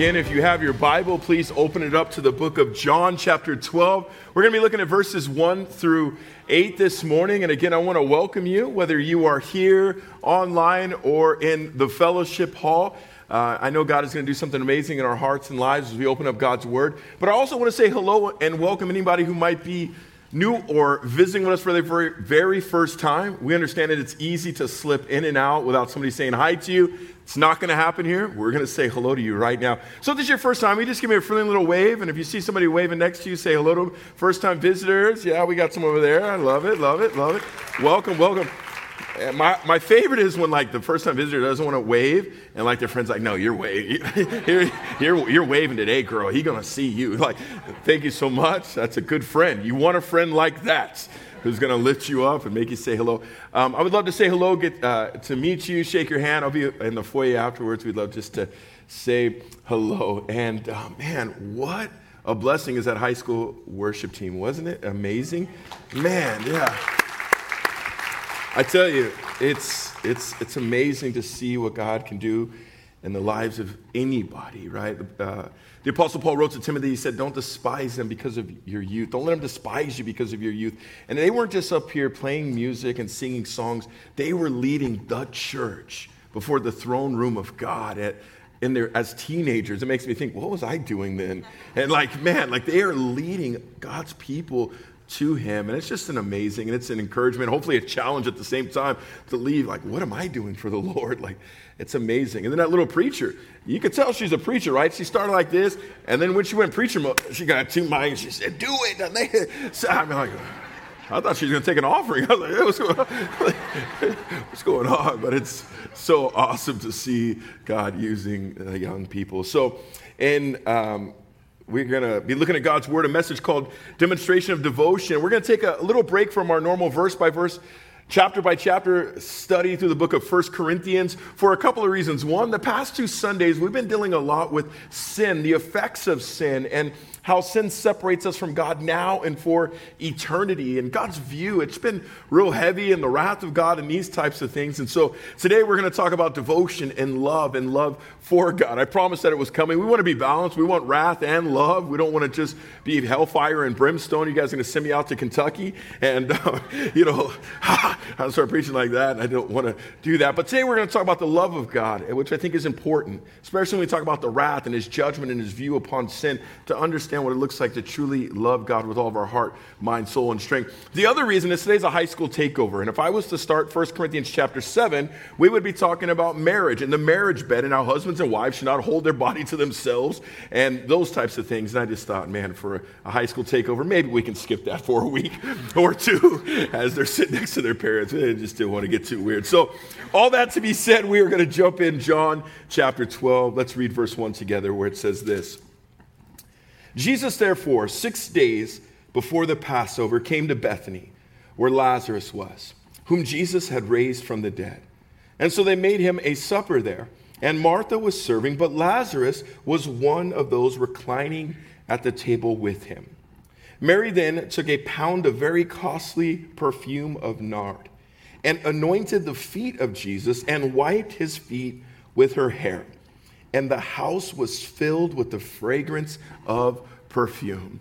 Again, if you have your Bible, please open it up to the book of John, chapter 12. We're going to be looking at verses 1 through 8 this morning. And again, I want to welcome you, whether you are here, online, or in the fellowship hall. Uh, I know God is going to do something amazing in our hearts and lives as we open up God's Word. But I also want to say hello and welcome anybody who might be new or visiting with us for the very, very first time. We understand that it's easy to slip in and out without somebody saying hi to you. It's not going to happen here. We're going to say hello to you right now. So, if this is your first time, you just give me a friendly little wave. And if you see somebody waving next to you, say hello to them. First time visitors. Yeah, we got some over there. I love it, love it, love it. Welcome, welcome. My, my favorite is when like the first time visitor doesn't want to wave and like their friend's like, no, you're waving. you're, you're, you're waving today, girl. He gonna see you. Like, thank you so much. That's a good friend. You want a friend like that who's gonna lift you up and make you say hello. Um, I would love to say hello, get uh, to meet you, shake your hand. I'll be in the foyer afterwards. We'd love just to say hello. And uh, man, what a blessing is that high school worship team, wasn't it? Amazing, man. Yeah. I tell you, it's, it's, it's amazing to see what God can do in the lives of anybody, right? Uh, the Apostle Paul wrote to Timothy, he said, Don't despise them because of your youth. Don't let them despise you because of your youth. And they weren't just up here playing music and singing songs, they were leading the church before the throne room of God at, in their, as teenagers. It makes me think, what was I doing then? And like, man, like they are leading God's people to him. And it's just an amazing, and it's an encouragement, hopefully a challenge at the same time to leave, like, what am I doing for the Lord? Like, it's amazing. And then that little preacher, you could tell she's a preacher, right? She started like this, and then when she went preacher mode, she got two mics, she said, do it. And they, So I'm like, I thought she was going to take an offering. I was like, what's, going what's going on? But it's so awesome to see God using uh, young people. So, in um, we're going to be looking at God's Word, a message called Demonstration of Devotion. We're going to take a little break from our normal verse by verse, chapter by chapter study through the book of First Corinthians for a couple of reasons. One, the past two Sundays, we've been dealing a lot with sin, the effects of sin, and how sin separates us from God now and for eternity. And God's view, it's been real heavy in the wrath of God and these types of things. And so today we're going to talk about devotion and love and love for God. I promised that it was coming. We want to be balanced. We want wrath and love. We don't want to just be hellfire and brimstone. You guys are going to send me out to Kentucky and, uh, you know, I start preaching like that. I don't want to do that. But today we're going to talk about the love of God, which I think is important, especially when we talk about the wrath and his judgment and his view upon sin to understand what it looks like to truly love God with all of our heart, mind, soul, and strength. The other reason is today's a high school takeover. And if I was to start 1 Corinthians chapter 7, we would be talking about marriage and the marriage bed and how husbands and wives should not hold their body to themselves and those types of things. And I just thought, man, for a high school takeover, maybe we can skip that for a week or two as they're sitting next to their parents. They just didn't want to get too weird. So, all that to be said, we are going to jump in John chapter 12. Let's read verse 1 together where it says this. Jesus, therefore, six days before the Passover, came to Bethany, where Lazarus was, whom Jesus had raised from the dead. And so they made him a supper there. And Martha was serving, but Lazarus was one of those reclining at the table with him. Mary then took a pound of very costly perfume of nard and anointed the feet of Jesus and wiped his feet with her hair and the house was filled with the fragrance of perfume.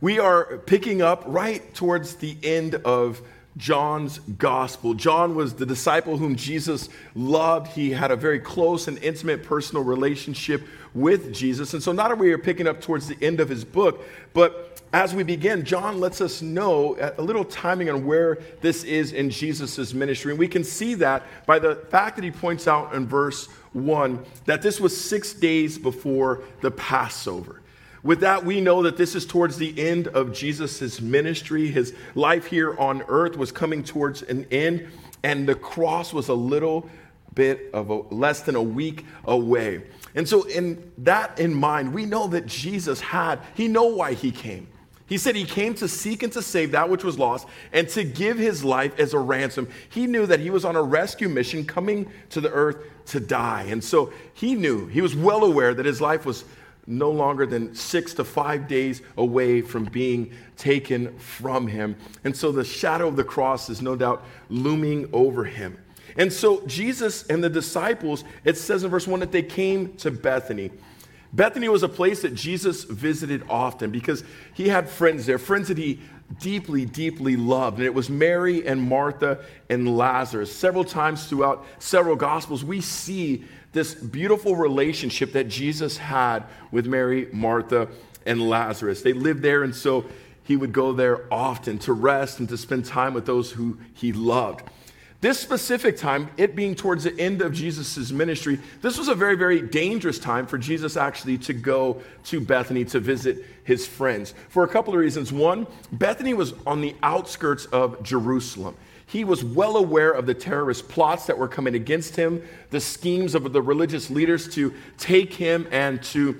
We are picking up right towards the end of John's gospel. John was the disciple whom Jesus loved. He had a very close and intimate personal relationship with Jesus. And so, not only are we are picking up towards the end of his book, but as we begin, John lets us know a little timing on where this is in Jesus' ministry. And we can see that by the fact that he points out in verse 1 that this was six days before the Passover. With that, we know that this is towards the end of Jesus' ministry. His life here on earth was coming towards an end, and the cross was a little bit of a, less than a week away. And so, in that in mind, we know that Jesus had, he know why he came. He said he came to seek and to save that which was lost and to give his life as a ransom. He knew that he was on a rescue mission coming to the earth to die. And so he knew, he was well aware that his life was no longer than six to five days away from being taken from him. And so the shadow of the cross is no doubt looming over him. And so Jesus and the disciples, it says in verse 1 that they came to Bethany. Bethany was a place that Jesus visited often because he had friends there, friends that he deeply, deeply loved. And it was Mary and Martha and Lazarus. Several times throughout several Gospels, we see this beautiful relationship that Jesus had with Mary, Martha, and Lazarus. They lived there, and so he would go there often to rest and to spend time with those who he loved. This specific time, it being towards the end of Jesus' ministry, this was a very, very dangerous time for Jesus actually to go to Bethany to visit his friends for a couple of reasons. One, Bethany was on the outskirts of Jerusalem. He was well aware of the terrorist plots that were coming against him, the schemes of the religious leaders to take him and to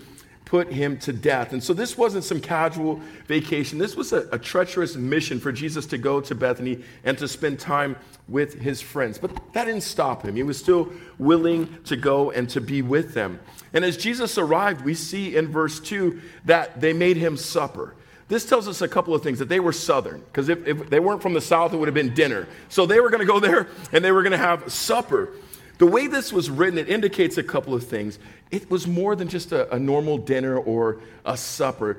put him to death. And so this wasn't some casual vacation. This was a, a, treacherous mission for Jesus to go to Bethany and to spend time with his friends. But that didn't stop him. He was still willing to go and to be with them. And as Jesus arrived, we see in verse 2 that they made him supper. This tells us a couple of things that they were southern, because if, if they weren't from the south, it would have been dinner. So they were going to go there and they were going to have supper. The way this was written, it indicates a couple of things. It was more than just a, a normal dinner or a supper.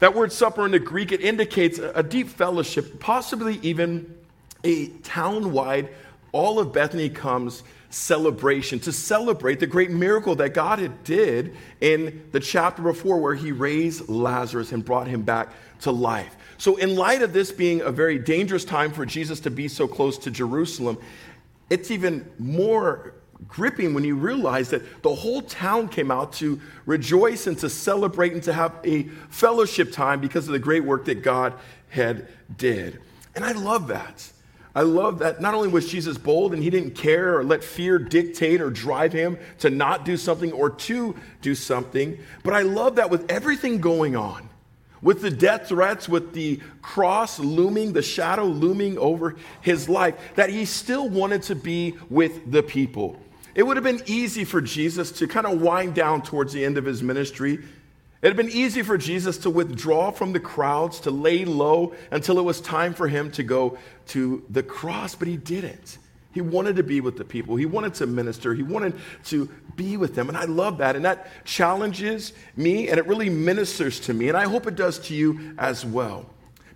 That word supper in the Greek, it indicates a, a deep fellowship, possibly even a town wide, all of Bethany comes celebration to celebrate the great miracle that God had did in the chapter before where he raised Lazarus and brought him back to life. So in light of this being a very dangerous time for Jesus to be so close to Jerusalem, it's even more gripping when you realize that the whole town came out to rejoice and to celebrate and to have a fellowship time because of the great work that God had did. And I love that. I love that not only was Jesus bold and he didn't care or let fear dictate or drive him to not do something or to do something, but I love that with everything going on, with the death threats, with the cross looming, the shadow looming over his life, that he still wanted to be with the people. It would have been easy for Jesus to kind of wind down towards the end of his ministry. It had been easy for Jesus to withdraw from the crowds, to lay low until it was time for him to go to the cross, but he didn't. He wanted to be with the people. He wanted to minister. He wanted to be with them. And I love that. And that challenges me and it really ministers to me. And I hope it does to you as well.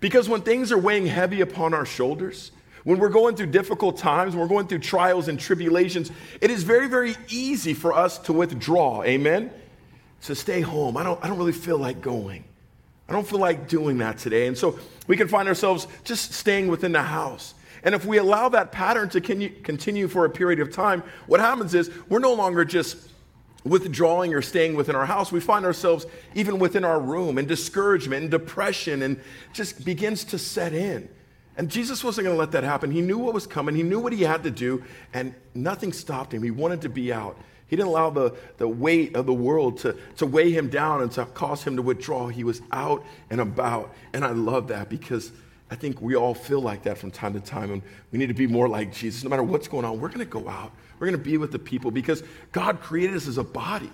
Because when things are weighing heavy upon our shoulders, when we're going through difficult times, when we're going through trials and tribulations, it is very, very easy for us to withdraw. Amen? To stay home. I don't, I don't really feel like going. I don't feel like doing that today. And so we can find ourselves just staying within the house. And if we allow that pattern to continue for a period of time, what happens is we're no longer just withdrawing or staying within our house. We find ourselves even within our room and discouragement and depression and just begins to set in. And Jesus wasn't going to let that happen. He knew what was coming, he knew what he had to do, and nothing stopped him. He wanted to be out. He didn't allow the, the weight of the world to, to weigh him down and to cause him to withdraw. He was out and about. And I love that because I think we all feel like that from time to time. And we need to be more like Jesus. No matter what's going on, we're going to go out. We're going to be with the people because God created us as a body.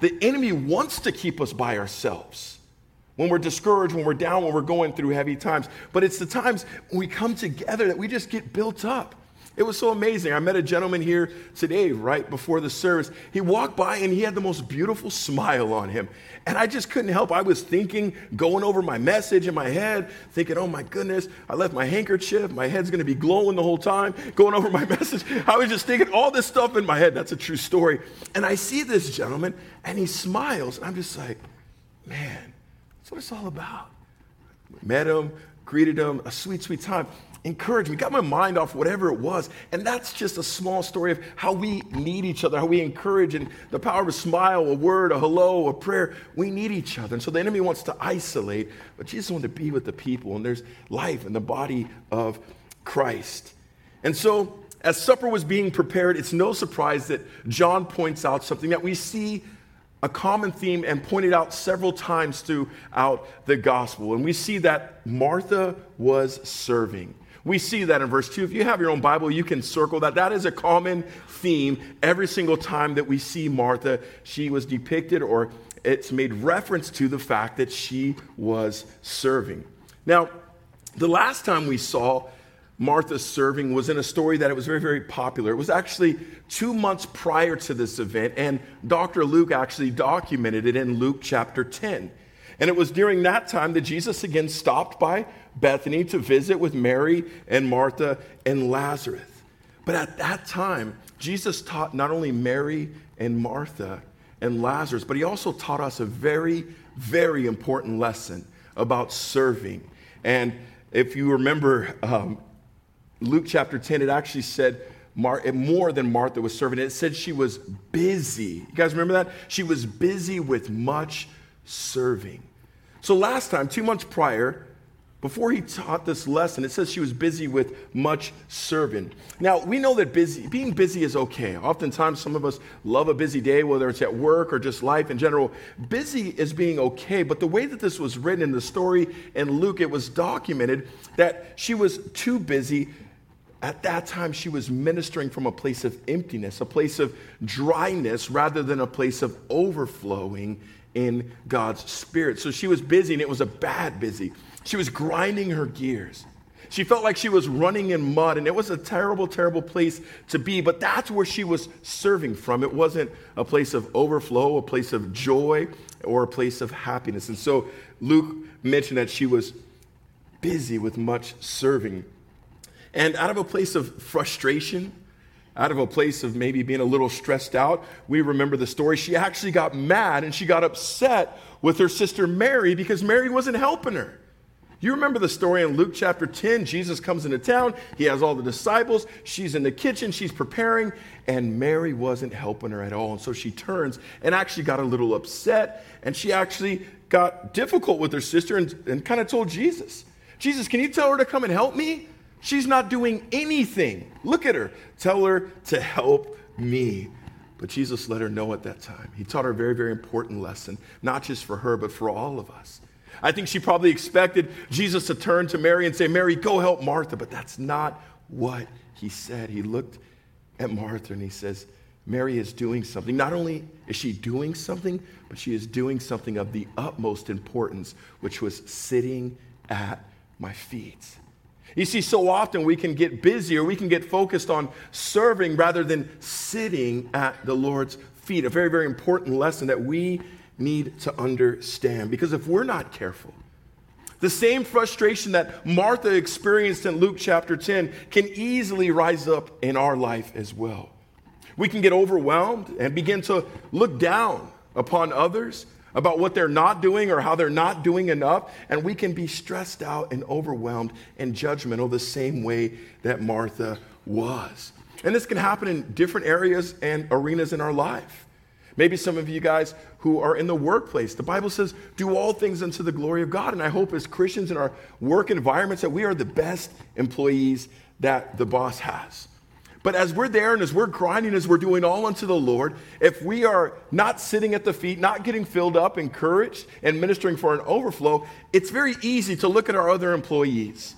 The enemy wants to keep us by ourselves when we're discouraged, when we're down, when we're going through heavy times. But it's the times when we come together that we just get built up. It was so amazing. I met a gentleman here today, right before the service. He walked by and he had the most beautiful smile on him. And I just couldn't help. I was thinking, going over my message in my head, thinking, oh my goodness, I left my handkerchief. My head's going to be glowing the whole time, going over my message. I was just thinking all this stuff in my head. That's a true story. And I see this gentleman and he smiles. And I'm just like, man, that's what it's all about. Met him, greeted him, a sweet, sweet time encouraged me, got my mind off whatever it was. And that's just a small story of how we need each other, how we encourage, and the power of a smile, a word, a hello, a prayer. We need each other. And so the enemy wants to isolate, but Jesus wanted to be with the people, and there's life in the body of Christ. And so, as supper was being prepared, it's no surprise that John points out something that we see a common theme and pointed out several times throughout the gospel. And we see that Martha was serving. We see that in verse 2. If you have your own Bible, you can circle that. That is a common theme every single time that we see Martha. She was depicted or it's made reference to the fact that she was serving. Now, the last time we saw Martha serving was in a story that it was very, very popular. It was actually two months prior to this event, and Dr. Luke actually documented it in Luke chapter 10. And it was during that time that Jesus again stopped by Bethany to visit with Mary and Martha and Lazarus. But at that time, Jesus taught not only Mary and Martha and Lazarus, but he also taught us a very, very important lesson about serving. And if you remember um, Luke chapter 10, it actually said Mar- more than Martha was serving. It said she was busy. You guys remember that? She was busy with much serving. So last time, two months prior, before he taught this lesson, it says she was busy with much serving. Now, we know that busy, being busy is okay. Oftentimes, some of us love a busy day, whether it's at work or just life in general. Busy is being okay, but the way that this was written in the story in Luke, it was documented that she was too busy at that time, she was ministering from a place of emptiness, a place of dryness, rather than a place of overflowing in God's Spirit. So she was busy, and it was a bad busy. She was grinding her gears. She felt like she was running in mud, and it was a terrible, terrible place to be. But that's where she was serving from. It wasn't a place of overflow, a place of joy, or a place of happiness. And so Luke mentioned that she was busy with much serving. And out of a place of frustration, out of a place of maybe being a little stressed out, we remember the story. She actually got mad and she got upset with her sister Mary because Mary wasn't helping her. You remember the story in Luke chapter 10? Jesus comes into town. He has all the disciples. She's in the kitchen. She's preparing. And Mary wasn't helping her at all. And so she turns and actually got a little upset. And she actually got difficult with her sister and, and kind of told Jesus, Jesus, can you tell her to come and help me? She's not doing anything. Look at her. Tell her to help me. But Jesus let her know at that time. He taught her a very, very important lesson, not just for her, but for all of us. I think she probably expected Jesus to turn to Mary and say, Mary, go help Martha. But that's not what he said. He looked at Martha and he says, Mary is doing something. Not only is she doing something, but she is doing something of the utmost importance, which was sitting at my feet. You see, so often we can get busy or we can get focused on serving rather than sitting at the Lord's feet. A very, very important lesson that we need to understand. Because if we're not careful, the same frustration that Martha experienced in Luke chapter 10 can easily rise up in our life as well. We can get overwhelmed and begin to look down upon others about what they're not doing or how they're not doing enough, and we can be stressed out and overwhelmed and judgmental the same way that Martha was. And this can happen in different areas and arenas in our life. Maybe some of you guys who are in the workplace, the Bible says, do all things unto the glory of God. And I hope as Christians in our work environments that we are the best employees that the boss has. But as we're there and as we're grinding, as we're doing all unto the Lord, if we are not sitting at the feet, not getting filled up, encouraged, and ministering for an overflow, it's very easy to look at our other employees.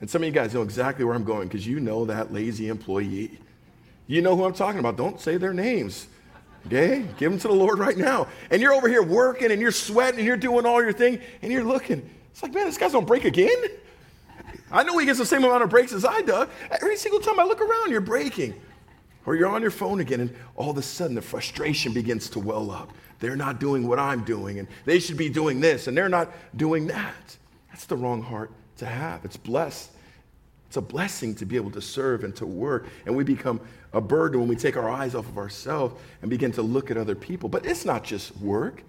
And some of you guys know exactly where I'm going because you know that lazy employee. You know who I'm talking about. Don't say their names. Okay? Give them to the Lord right now. And you're over here working and you're sweating and you're doing all your thing and you're looking. It's like, man, this guy's on break again? I know he gets the same amount of breaks as I do. Every single time I look around, you're breaking. Or you're on your phone again, and all of a sudden the frustration begins to well up. They're not doing what I'm doing, and they should be doing this, and they're not doing that. That's the wrong heart to have. It's blessed. It's a blessing to be able to serve and to work, and we become a burden when we take our eyes off of ourselves and begin to look at other people. But it's not just work,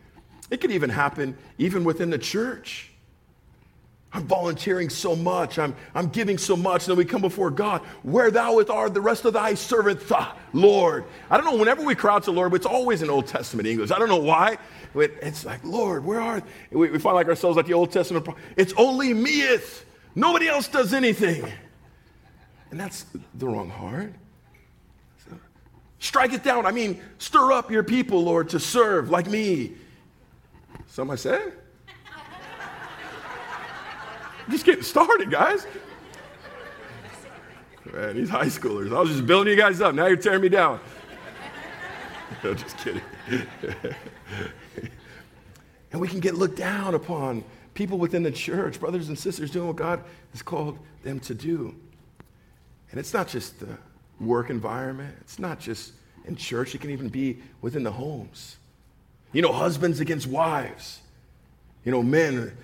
it could even happen even within the church. I'm volunteering so much. I'm, I'm giving so much. And then we come before God. Where thou art the rest of thy servants, Lord. I don't know, whenever we cry out to Lord, but it's always in Old Testament English. I don't know why. It's like, Lord, where are we, we find like ourselves like the Old Testament. It's only meeth. Nobody else does anything. And that's the wrong heart. Strike it down. I mean, stir up your people, Lord, to serve like me. Some I said? Just getting started, guys. Man, these high schoolers. I was just building you guys up. Now you're tearing me down. no, just kidding. and we can get looked down upon people within the church, brothers and sisters doing what God has called them to do. And it's not just the work environment, it's not just in church, it can even be within the homes. You know, husbands against wives. You know, men,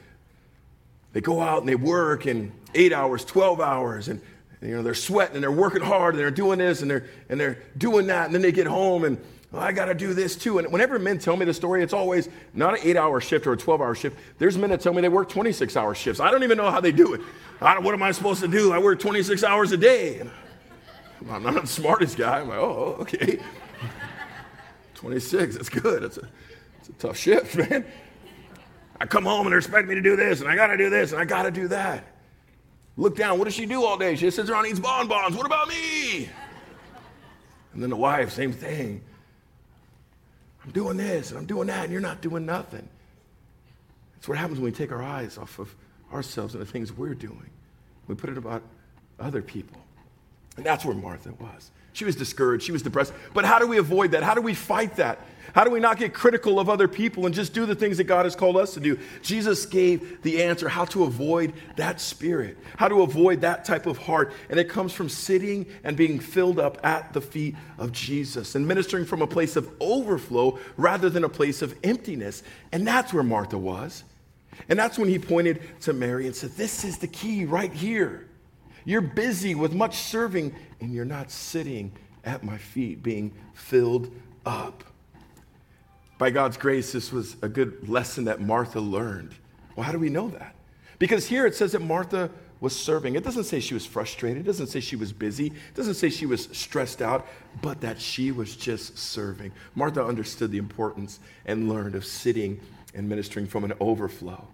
they go out and they work and eight hours, 12 hours, and you know, they're sweating and they're working hard and they're doing this and they're and they're doing that, and then they get home and well, I got to do this too. And whenever men tell me the story, it's always not an eight hour shift or a 12 hour shift. There's men that tell me they work 26 hour shifts. I don't even know how they do it. what am I supposed to do? I work 26 hours a day. I'm not the smartest guy. I'm like, oh, okay. 26, that's good. It's a, it's a tough shift, man. I come home and they expect me to do this, and I got to do this, and I got to do that. Look down. What does she do all day? She sits around and eats bonbons. What about me? And then the wife, same thing. I'm doing this and I'm doing that, and you're not doing nothing. That's what happens when we take our eyes off of ourselves and the things we're doing. We put it about other people. And that's where Martha was. She was discouraged. She was depressed. But how do we avoid that? How do we fight that? How do we not get critical of other people and just do the things that God has called us to do? Jesus gave the answer how to avoid that spirit, how to avoid that type of heart. And it comes from sitting and being filled up at the feet of Jesus and ministering from a place of overflow rather than a place of emptiness. And that's where Martha was. And that's when he pointed to Mary and said, This is the key right here. You're busy with much serving, and you're not sitting at my feet being filled up. By God's grace, this was a good lesson that Martha learned. Well, how do we know that? Because here it says that Martha was serving. It doesn't say she was frustrated, it doesn't say she was busy, it doesn't say she was stressed out, but that she was just serving. Martha understood the importance and learned of sitting and ministering from an overflow.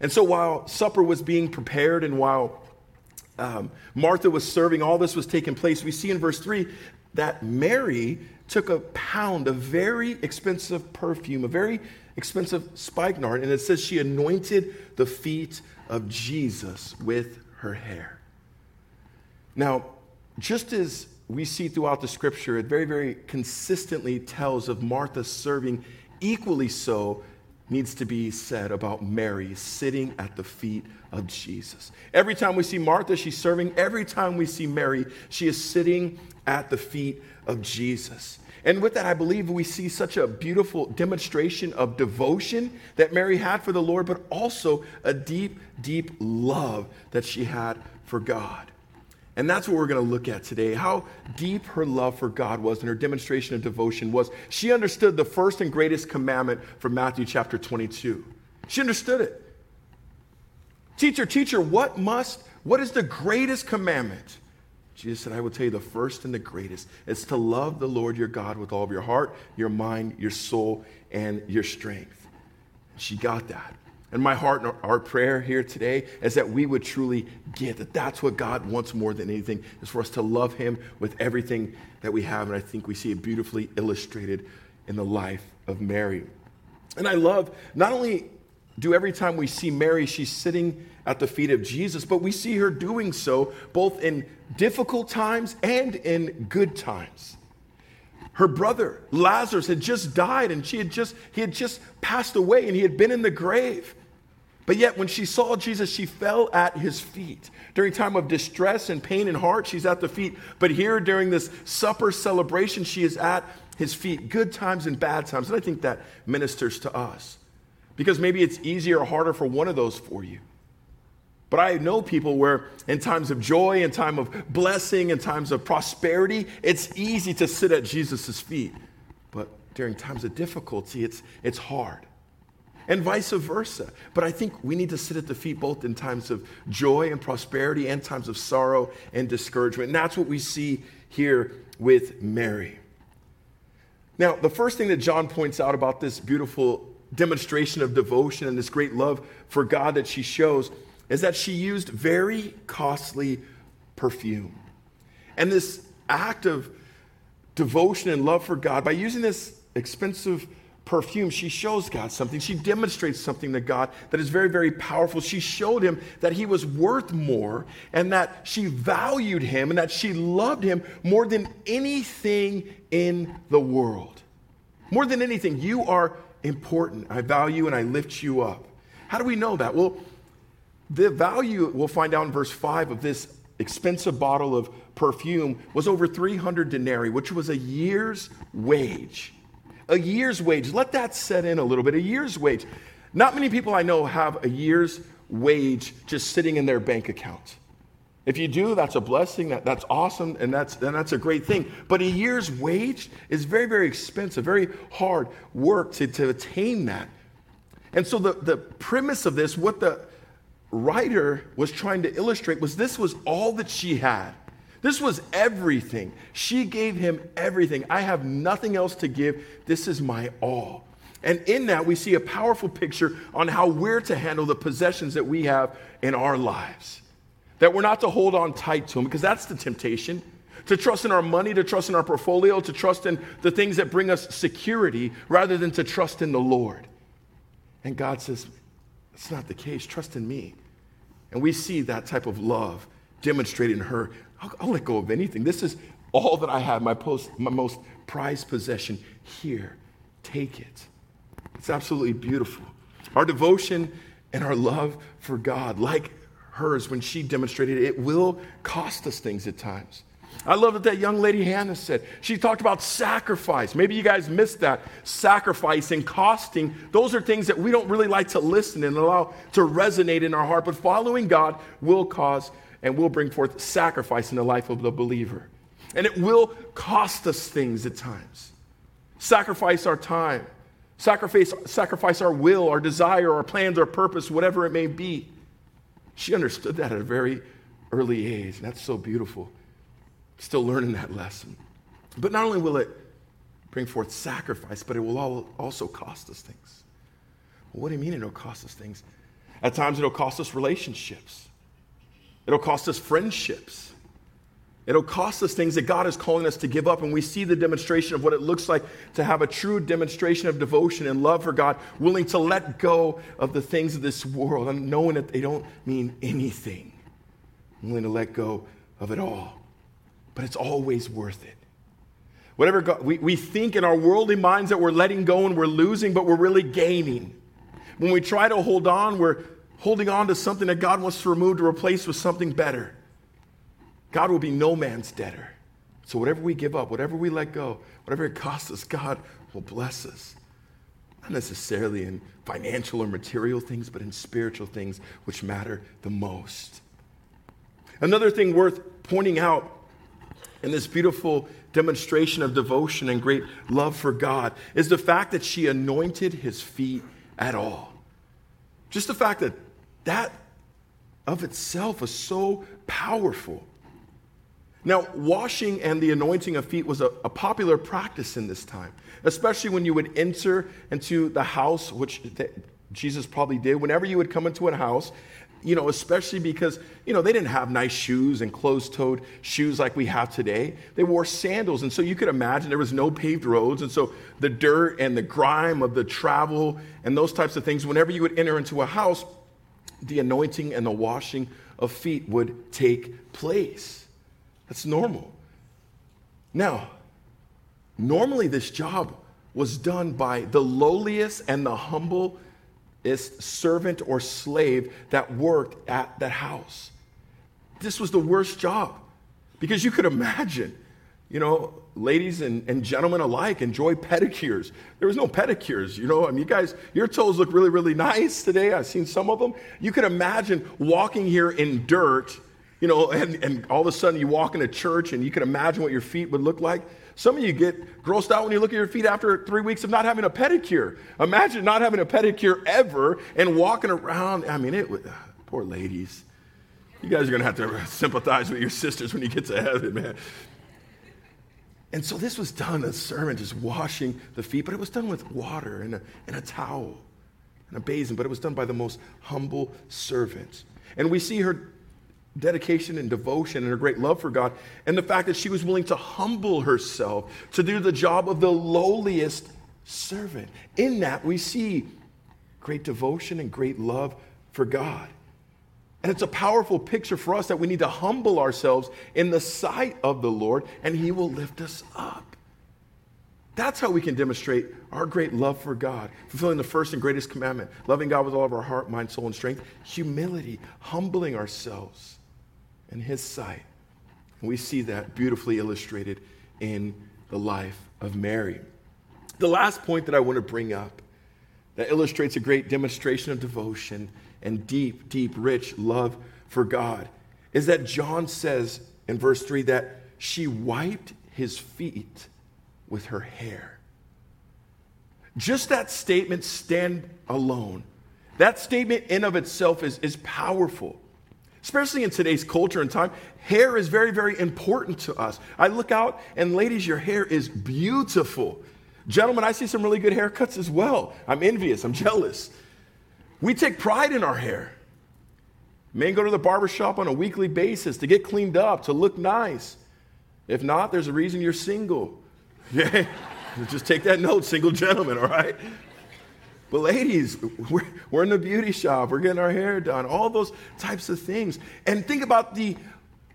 And so while supper was being prepared and while um, Martha was serving, all this was taking place, we see in verse 3 that Mary took a pound of very expensive perfume, a very expensive spikenard, and it says she anointed the feet of Jesus with her hair. Now, just as we see throughout the scripture, it very, very consistently tells of Martha serving, equally so needs to be said about Mary sitting at the feet of Jesus. Every time we see Martha, she's serving. Every time we see Mary, she is sitting at the feet of Jesus. And with that, I believe we see such a beautiful demonstration of devotion that Mary had for the Lord, but also a deep, deep love that she had for God. And that's what we're going to look at today how deep her love for God was and her demonstration of devotion was. She understood the first and greatest commandment from Matthew chapter 22. She understood it. Teacher, teacher, what must, what is the greatest commandment? Jesus said, I will tell you the first and the greatest. It's to love the Lord your God with all of your heart, your mind, your soul, and your strength. She got that. And my heart and our prayer here today is that we would truly get that that's what God wants more than anything, is for us to love Him with everything that we have. And I think we see it beautifully illustrated in the life of Mary. And I love not only do every time we see Mary, she's sitting at the feet of Jesus, but we see her doing so both in difficult times and in good times. Her brother Lazarus had just died and she had just he had just passed away and he had been in the grave. But yet, when she saw Jesus, she fell at his feet. During time of distress and pain in heart, she's at the feet. But here, during this supper celebration, she is at his feet, good times and bad times. And I think that ministers to us. Because maybe it's easier or harder for one of those for you. But I know people where, in times of joy, in time of blessing, in times of prosperity, it's easy to sit at Jesus' feet. But during times of difficulty, it's, it's hard and vice versa. But I think we need to sit at the feet both in times of joy and prosperity and times of sorrow and discouragement. And that's what we see here with Mary. Now, the first thing that John points out about this beautiful demonstration of devotion and this great love for God that she shows is that she used very costly perfume. And this act of devotion and love for God, by using this expensive perfume, she shows God something. She demonstrates something to God that is very, very powerful. She showed him that he was worth more and that she valued him and that she loved him more than anything in the world. More than anything, you are important. I value and I lift you up. How do we know that? Well, the value we'll find out in verse 5 of this expensive bottle of perfume was over 300 denarii, which was a year's wage. A year's wage. Let that set in a little bit. A year's wage. Not many people I know have a year's wage just sitting in their bank account. If you do, that's a blessing, that, that's awesome, and that's, and that's a great thing. But a year's wage is very, very expensive, very hard work to, to attain that. And so the, the premise of this, what the writer was trying to illustrate, was this was all that she had. This was everything. She gave him everything. I have nothing else to give. This is my all. And in that, we see a powerful picture on how we're to handle the possessions that we have in our lives. That we're not to hold on tight to them because that's the temptation. To trust in our money, to trust in our portfolio, to trust in the things that bring us security rather than to trust in the Lord. And God says, it's not the case. Trust in me. And we see that type of love demonstrated in her. I'll, I'll let go of anything. This is all that I have, my, post, my most prized possession. Here, take it. It's absolutely beautiful. Our devotion and our love for God, like hers when she demonstrated it, will cost us things at times. I love what that young lady Hannah said. She talked about sacrifice. Maybe you guys missed that. Sacrifice and costing, those are things that we don't really like to listen and allow to resonate in our heart. But following God will cause and will bring forth sacrifice in the life of the believer. And it will cost us things at times. Sacrifice our time, sacrifice, sacrifice our will, our desire, our plans, our purpose, whatever it may be. She understood that at a very early age, and that's so beautiful. Still learning that lesson. But not only will it bring forth sacrifice, but it will also cost us things. Well, what do you mean it'll cost us things? At times, it'll cost us relationships, it'll cost us friendships. It'll cost us things that God is calling us to give up. And we see the demonstration of what it looks like to have a true demonstration of devotion and love for God, willing to let go of the things of this world and knowing that they don't mean anything. I'm willing to let go of it all. But it's always worth it. Whatever God, we, we think in our worldly minds that we're letting go and we're losing, but we're really gaining. When we try to hold on, we're holding on to something that God wants to remove to replace with something better. God will be no man's debtor. So whatever we give up, whatever we let go, whatever it costs us, God will bless us. Not necessarily in financial or material things, but in spiritual things which matter the most. Another thing worth pointing out in this beautiful demonstration of devotion and great love for God is the fact that she anointed his feet at all. Just the fact that that of itself is so powerful. Now, washing and the anointing of feet was a, a, popular practice in this time, especially when you would enter into the house, which th- Jesus probably did. Whenever you would come into a house, you know, especially because, you know, they didn't have nice shoes and closed toed shoes like we have today. They wore sandals. And so you could imagine there was no paved roads. And so the dirt and the grime of the travel and those types of things, whenever you would enter into a house, the anointing and the washing of feet would take place. That's normal. Now, normally this job was done by the lowliest and the humblest servant or slave that worked at that house. This was the worst job because you could imagine, you know, ladies and, and gentlemen alike enjoy pedicures. There was no pedicures, you know. I mean, you guys, your toes look really, really nice today. I've seen some of them. You could imagine walking here in dirt you know, and, and all of a sudden you walk into church and you can imagine what your feet would look like. Some of you get grossed out when you look at your feet after three weeks of not having a pedicure. Imagine not having a pedicure ever and walking around. I mean, it would, uh, poor ladies. You guys are going to have to sympathize with your sisters when you get to heaven, man. And so this was done, a servant just washing the feet, but it was done with water and a, and a towel and a basin, but it was done by the most humble servant. And we see her dedication and devotion and her great love for God, and the fact that she was willing to humble herself to do the job of the lowliest servant. In that, we see great devotion and great love for God. And it's a powerful picture for us that we need to humble ourselves in the sight of the Lord, and He will lift us up. That's how we can demonstrate our great love for God, fulfilling the first and greatest commandment, loving God with all of our heart, mind, soul, and strength, humility, humbling ourselves in his sight. We see that beautifully illustrated in the life of Mary. The last point that I want to bring up that illustrates a great demonstration of devotion and deep, deep, rich love for God is that John says in verse 3 that she wiped his feet with her hair. Just that statement stand alone. That statement in of itself is, is powerful. Especially in today's culture and time, hair is very, very important to us. I look out and ladies, your hair is beautiful. Gentlemen, I see some really good haircuts as well. I'm envious, I'm jealous. We take pride in our hair. Men go to the barber shop on a weekly basis to get cleaned up, to look nice. If not, there's a reason you're single. Yeah. Just take that note, single gentlemen, all right? But ladies, we're, we're in the beauty shop, we're getting our hair done, all those types of things. And think about the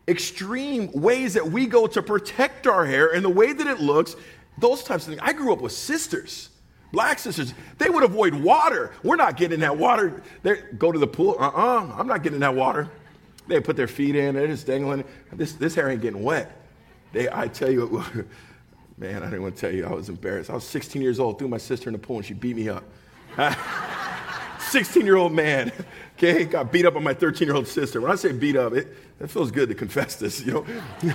extreme ways that we go to protect our hair and the way that it looks those types of things. I grew up with sisters, black sisters. They would avoid water. We're not getting that water. They go to the pool. Uh uh-uh, uh, I'm not getting that water. They put their feet in, they're just dangling. This, this hair ain't getting wet. They, I tell you, man, I didn't want to tell you, I was embarrassed. I was 16 years old, threw my sister in the pool, and she beat me up. 16 year old man, okay, got beat up by my 13 year old sister. When I say beat up, it, it feels good to confess this, you know.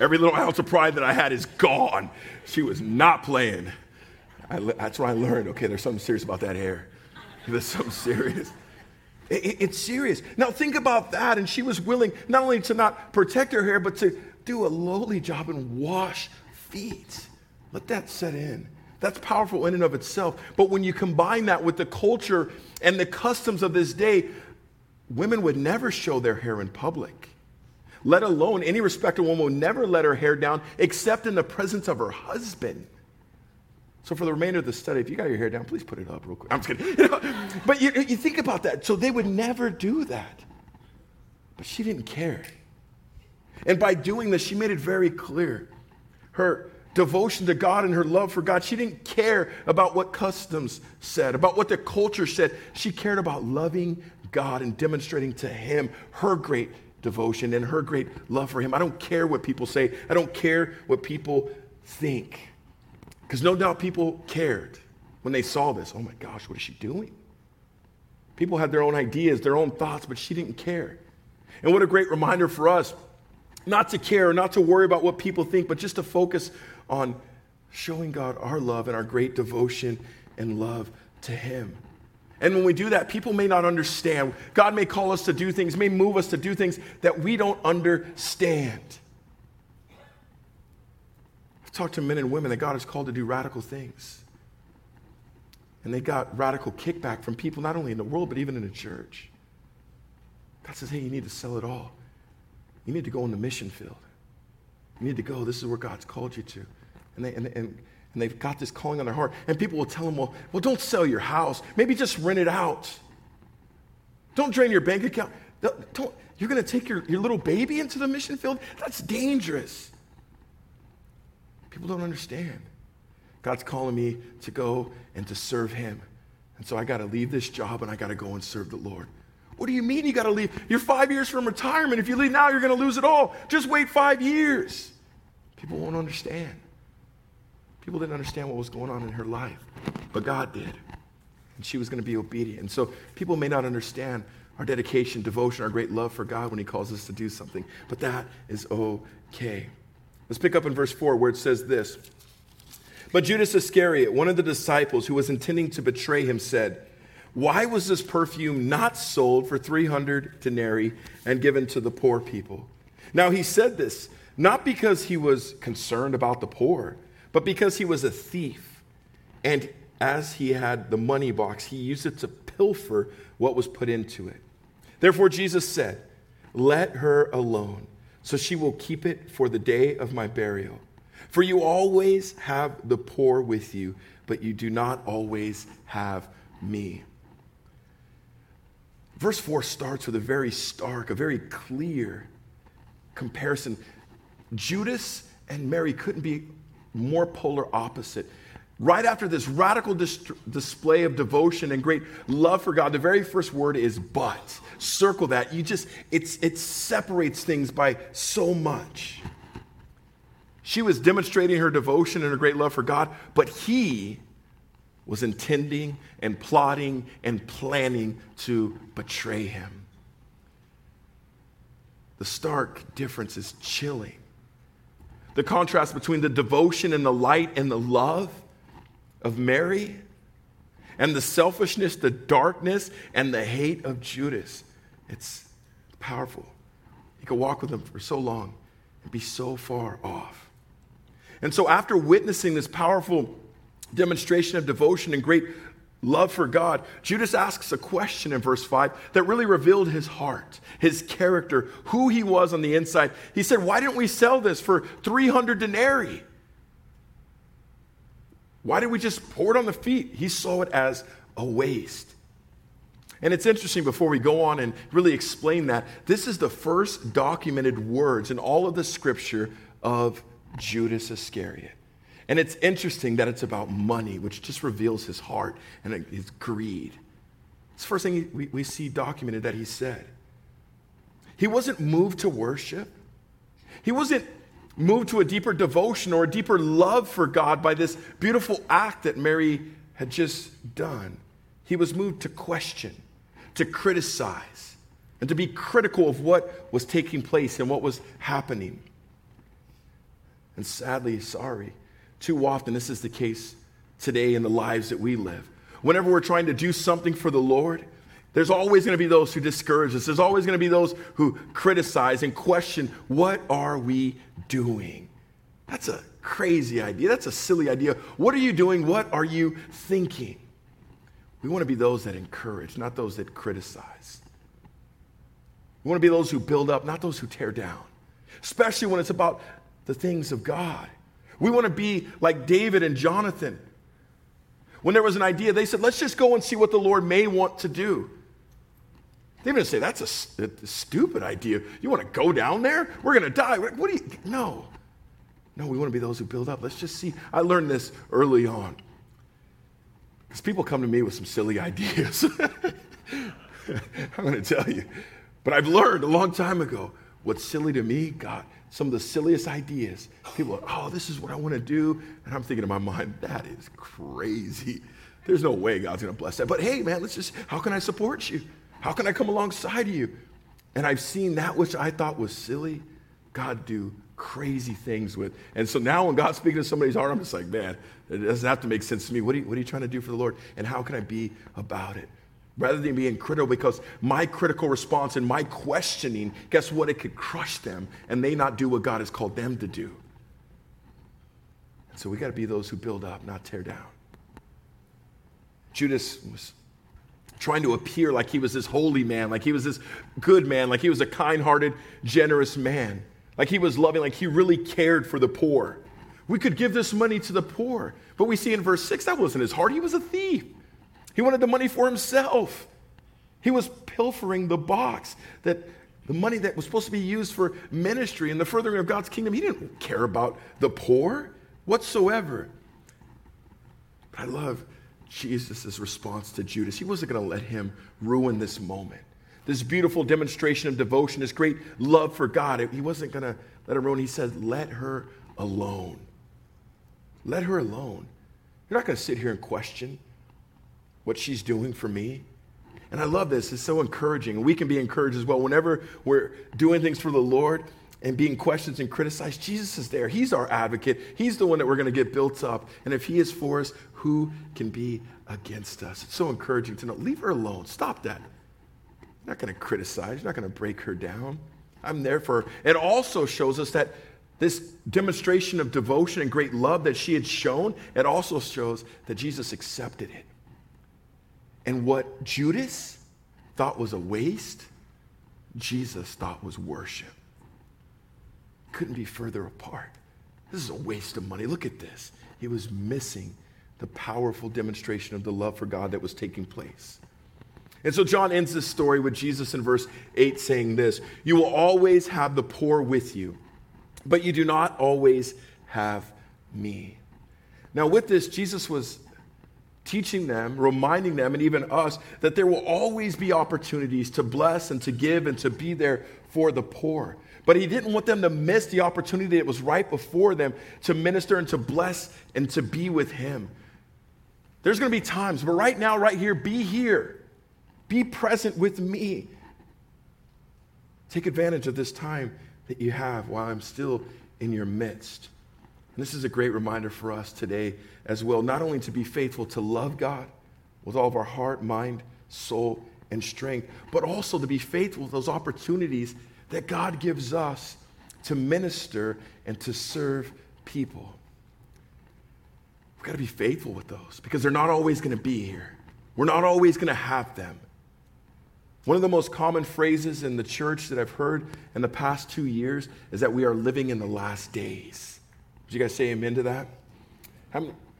Every little ounce of pride that I had is gone. She was not playing. I, that's what I learned. Okay, there's something serious about that hair. There's something serious. It, it, it's serious. Now, think about that. And she was willing not only to not protect her hair, but to do a lowly job and wash feet. Let that set in. That's powerful in and of itself. But when you combine that with the culture and the customs of this day, women would never show their hair in public let alone any respectable woman would never let her hair down except in the presence of her husband. So, for the remainder of the study, if you got your hair down, please put it up real quick. I'm just kidding. You know, but you, you think about that. So, they would never do that. But she didn't care. And by doing this, she made it very clear her devotion to God and her love for God. She didn't care about what customs said, about what the culture said. She cared about loving God and demonstrating to Him her great devotion and her great love for him. I don't care what people say, I don't care what people think. Because no doubt people cared when they saw this. Oh my gosh, what is she doing? People had their own ideas, their own thoughts, but she didn't care. And what a great reminder for us not to care, not to worry about what people think, but just to focus on showing God our love and our great devotion and love to Him. And when we do that, people may not understand. God may call us to do things, may move us to do things that we don't understand. I've talked to men and women that God has called to do radical things. And they got radical kickback from people not only in the world, but even in the church. God says, hey, you need to sell it all. You need to go in the mission field. You need to go. This is where God's called you to. And, they, and, and and they've got this calling on their heart. And people will tell them, well, well, don't sell your house. Maybe just rent it out. Don't drain your bank account. Don't, you're going to take your, your little baby into the mission field? That's dangerous. People don't understand. God's calling me to go and to serve Him. And so I got to leave this job and I got to go and serve the Lord. What do you mean you got to leave? You're five years from retirement. If you leave now, you're going to lose it all. Just wait five years. People won't understand. People didn't understand what was going on in her life, but God did. And she was going to be obedient. And so people may not understand our dedication, devotion, our great love for God when He calls us to do something, but that is okay. Let's pick up in verse 4 where it says this. But Judas Iscariot, one of the disciples who was intending to betray him, said, Why was this perfume not sold for 300 denarii and given to the poor people? Now he said this not because he was concerned about the poor but because he was a thief, and as he had the money box, he used it to pilfer what was put into it. Therefore, Jesus said, Let her alone, so she will keep it for the day of my burial. For you always have the poor with you, but you do not always have me. Verse 4 starts with a very stark, a very clear comparison. Judas and Mary couldn't be more polar opposite. right after this radical dis- display of devotion and great love for God, the very first word is but. Circle that. You just, it's, it separates things by so much. She was demonstrating her devotion and her great love for God, but he was intending and plotting and planning to betray him. The stark difference is chilling. The contrast between the devotion and the light and the love of Mary and the selfishness, the darkness, and the hate of Judas. It's powerful. You could walk with him for so long and be so far off. And so, after witnessing this powerful demonstration of devotion and great love for God, Judas asks a question in verse 5 that really revealed his heart, his character, who he was on the inside. He said, Why didn't we sell this for 300 denarii? Why did we just pour it on the feet? He saw it as a waste. And it's interesting before we go on and really explain that, this is the first documented words in all of the scripture of Judas Iscariot. And it's interesting that it's about money, which just reveals his heart and uh, his greed. It's the first thing we, we see documented that he said. He wasn't moved to worship. He wasn't moved to a deeper devotion or a deeper love for God by this beautiful act that Mary had just done. He was moved to question, to criticize, and to be critical of what was taking place and what was happening. And sadly, sorry, too often, this is the case today in the lives that we live. Whenever we're trying to do something for the Lord, there's always going to be those who discourage us. There's always going to be those who criticize and question what are we doing? That's a crazy idea. That's a silly idea. What are you doing? What are you thinking? We want to be those that encourage, not those that criticize. We want to be those who build up, not those who tear down, especially when it's about the things of God. We want to be like David and Jonathan. When there was an idea, they said, let's just go and see what the Lord may want to do. They didn't say, that's a, a, stupid idea. You want to go down there? We're going to die. What do you? No. No, we want to be those who build up. Let's just see. I learned this early on. Because people come to me with some silly ideas. I'm going to tell you. But I've learned a long time ago what's silly to me, God, some of the silliest ideas. People are, oh, this is what I want to do. And I'm thinking in my mind, that is crazy. There's no way God's going to bless that. But hey, man, let's just, how can I support you? How can I come alongside you? And I've seen that which I thought was silly, God do crazy things with. And so now when God's speaking to somebody's heart, I'm just like, man, it doesn't have to make sense to me. What are you, what are you trying to do for the Lord? And how can I be about it? Rather than being critical because my critical response and my questioning, guess what? It could crush them and they not do what God has called them to do. And so we got to be those who build up, not tear down. Judas was trying to appear like he was this holy man, like he was this good man, like he was a kind hearted, generous man, like he was loving, like he really cared for the poor. We could give this money to the poor. But we see in verse 6 that wasn't his heart. He was a thief. He wanted the money for himself. He was pilfering the box that the money that was supposed to be used for ministry and the furthering of God's kingdom. He didn't care about the poor whatsoever. But I love Jesus' response to Judas. He wasn't going to let him ruin this moment. This beautiful demonstration of devotion, this great love for God. He wasn't going to let him ruin. He said, Let her alone. Let her alone. You're not going to sit here and question what she's doing for me. And I love this. It's so encouraging. We can be encouraged as well. Whenever we're doing things for the Lord and being questioned and criticized, Jesus is there. He's our advocate. He's the one that we're going to get built up. And if He is for us, who can be against us? It's so encouraging to know. Leave her alone. Stop that. You're not going to criticize. You're not going to break her down. I'm there for her. It also shows us that this demonstration of devotion and great love that she had shown, it also shows that Jesus accepted it. And what Judas thought was a waste, Jesus thought was worship. Couldn't be further apart. This is a waste of money. Look at this. He was missing the powerful demonstration of the love for God that was taking place. And so John ends this story with Jesus in verse 8 saying this You will always have the poor with you, but you do not always have me. Now, with this, Jesus was teaching them, reminding them, and even us, that there will always be opportunities to bless and to give and to be there for the poor. But he didn't want them to miss the opportunity that was right before them to minister and to bless and to be with him. There's going to be times, but right now, right here, be here. Be present with me. Take advantage of this time that you have while I'm still in your midst. And this is a great reminder for us today as well, not only to be faithful to love God with all of our heart, mind, soul, and strength, but also to be faithful to those opportunities that God gives us to minister and to serve people. We've got to be faithful with those because they're not always going to be here. We're not always going to have them. One of the most common phrases in the church that I've heard in the past two years is that we are living in the last days. Did you guys say amen to that?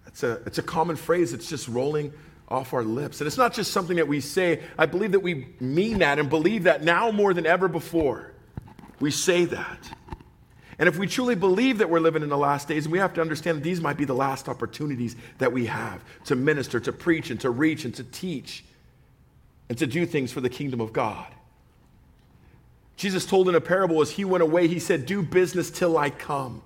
It's a, it's a common phrase, it's just rolling off our lips. And it's not just something that we say, I believe that we mean that and believe that now more than ever before. We say that. And if we truly believe that we're living in the last days, we have to understand that these might be the last opportunities that we have to minister, to preach, and to reach, and to teach, and to do things for the kingdom of God. Jesus told in a parable as he went away, he said, Do business till I come.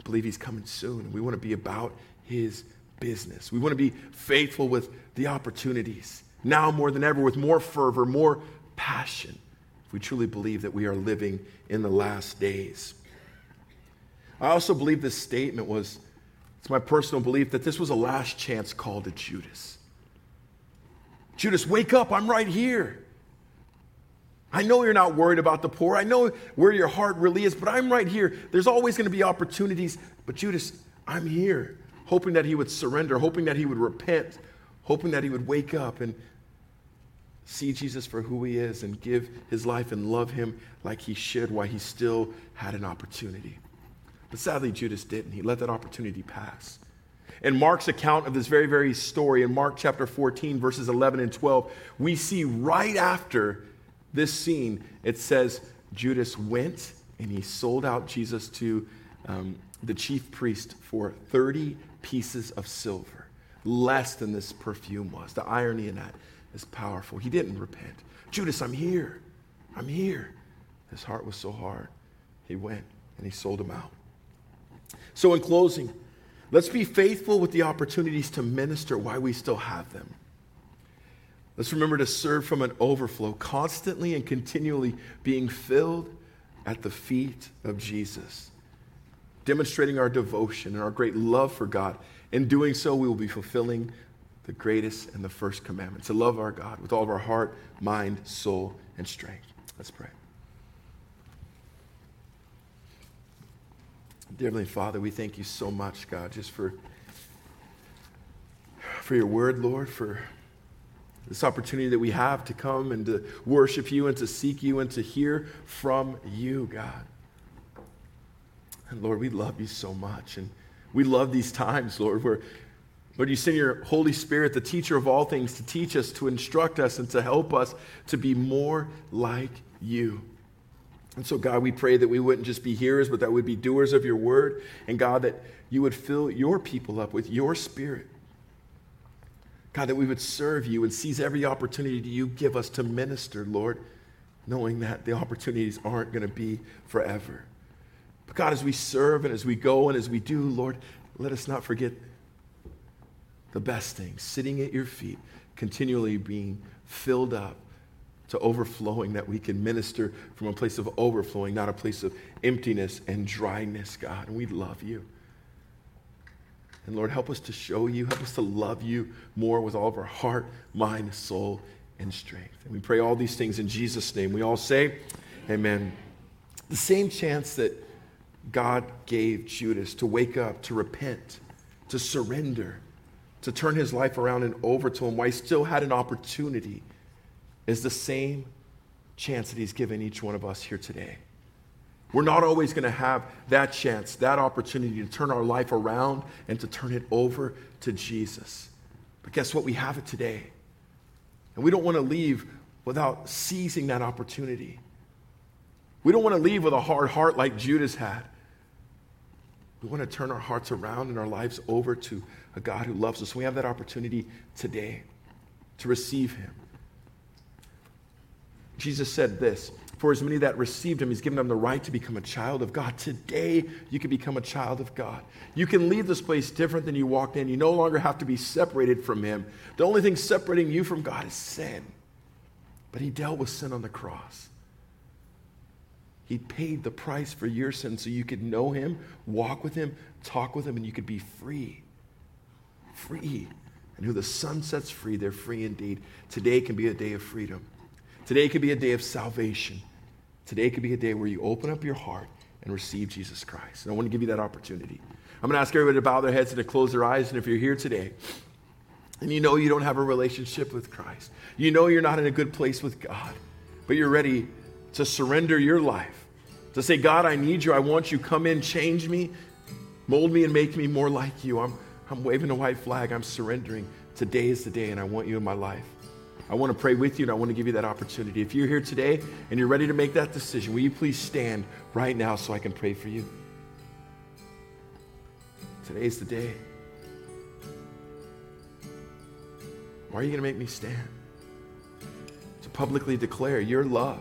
I believe he's coming soon. We want to be about his business. We want to be faithful with the opportunities, now more than ever, with more fervor, more passion if we truly believe that we are living in the last days. I also believe this statement was, it's my personal belief that this was a last chance call to Judas. Judas, wake up, I'm right here. I know you're not worried about the poor. I know where your heart really is, but I'm right here. There's always going to be opportunities. But Judas, I'm here, hoping that he would surrender, hoping that he would repent, hoping that he would wake up and see Jesus for who he is and give his life and love him like he should while he still had an opportunity. But sadly, Judas didn't. He let that opportunity pass. In Mark's account of this very, very story, in Mark chapter 14, verses 11 and 12, we see right after this scene, it says Judas went and he sold out Jesus to um, the chief priest for 30 pieces of silver, less than this perfume was. The irony in that is powerful. He didn't repent. Judas, I'm here. I'm here. His heart was so hard. He went and he sold him out. So, in closing, let's be faithful with the opportunities to minister while we still have them. Let's remember to serve from an overflow, constantly and continually being filled at the feet of Jesus, demonstrating our devotion and our great love for God. In doing so, we will be fulfilling the greatest and the first commandment to love our God with all of our heart, mind, soul, and strength. Let's pray. Dear Heavenly Father, we thank you so much, God, just for, for your word, Lord, for this opportunity that we have to come and to worship you and to seek you and to hear from you, God. And Lord, we love you so much. And we love these times, Lord, where Lord, you send your Holy Spirit, the teacher of all things, to teach us, to instruct us, and to help us to be more like you. And so, God, we pray that we wouldn't just be hearers, but that we'd be doers of your word. And God, that you would fill your people up with your spirit. God, that we would serve you and seize every opportunity you give us to minister, Lord, knowing that the opportunities aren't going to be forever. But God, as we serve and as we go and as we do, Lord, let us not forget the best thing, sitting at your feet, continually being filled up to overflowing, that we can minister from a place of overflowing, not a place of emptiness and dryness, God. And we love you. And Lord, help us to show you, help us to love you more with all of our heart, mind, soul, and strength. And we pray all these things in Jesus' name. We all say, Amen. The same chance that God gave Judas to wake up, to repent, to surrender to turn his life around and over to him while he still had an opportunity is the same chance that he's given each one of us here today. We're not always going to have that chance, that opportunity to turn our life around and to turn it over to Jesus. But guess what? We have it today. And we don't want to leave without seizing that opportunity. We don't want to leave with a hard heart like Judas had. We want to turn our hearts around and our lives over to a God who loves us. We have that opportunity today to receive Him. Jesus said this For as many that received Him, He's given them the right to become a child of God. Today, you can become a child of God. You can leave this place different than you walked in. You no longer have to be separated from Him. The only thing separating you from God is sin. But He dealt with sin on the cross. He paid the price for your sin so you could know Him, walk with Him, talk with Him, and you could be free. Free. And who the Son sets free, they're free indeed. Today can be a day of freedom. Today can be a day of salvation. Today could be a day where you open up your heart and receive Jesus Christ. And I want to give you that opportunity. I'm going to ask everybody to bow their heads and to close their eyes. And if you're here today and you know you don't have a relationship with Christ, you know you're not in a good place with God, but you're ready to surrender your life, to say, God, I need you. I want you. Come in, change me, mold me, and make me more like you. I'm, I'm waving a white flag. I'm surrendering. Today is the day, and I want you in my life. I want to pray with you, and I want to give you that opportunity. If you're here today and you're ready to make that decision, will you please stand right now so I can pray for you? Today's the day. Why are you going to make me stand? To publicly declare your love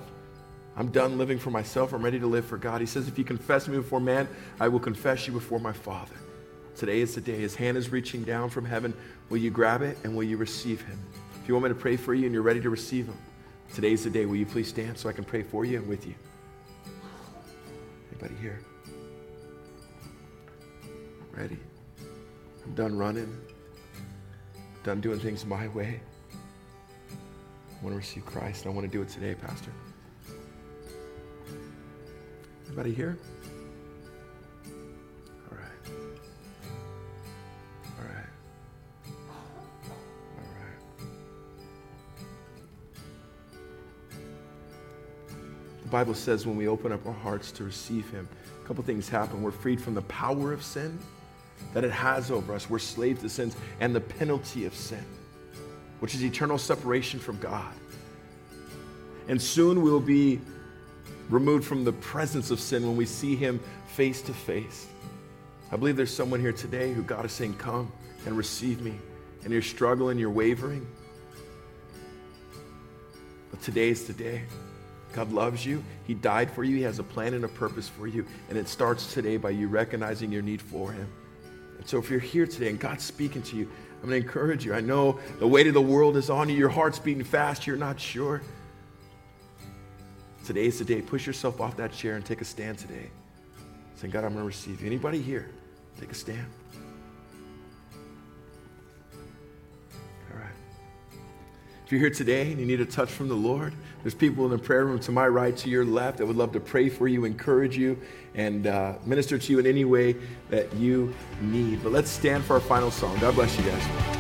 I'm done living for myself. I'm ready to live for God. He says, If you confess me before man, I will confess you before my Father. Today is the day. His hand is reaching down from heaven. Will you grab it and will you receive him? You want me to pray for you and you're ready to receive him, today is the day. Will you please stand so I can pray for you and with you? Anybody here? Ready? I'm done running. Done doing things my way. I want to receive Christ. I want to do it today, Pastor. Anybody here? The Bible says when we open up our hearts to receive Him, a couple things happen. We're freed from the power of sin that it has over us. We're slaves to sins and the penalty of sin, which is eternal separation from God. And soon we'll be removed from the presence of sin when we see him face to face. I believe there's someone here today who God is saying, Come and receive me. And you're struggling, you're wavering. But today is the day. God loves you. He died for you. He has a plan and a purpose for you. And it starts today by you recognizing your need for Him. And so if you're here today and God's speaking to you, I'm going to encourage you. I know the weight of the world is on you. Your heart's beating fast. You're not sure. Today's the day. Push yourself off that chair and take a stand today. Saying, God, I'm going to receive you. Anybody here? Take a stand. All right. If you're here today and you need a touch from the Lord, there's people in the prayer room to my right, to your left, that would love to pray for you, encourage you, and uh, minister to you in any way that you need. But let's stand for our final song. God bless you guys.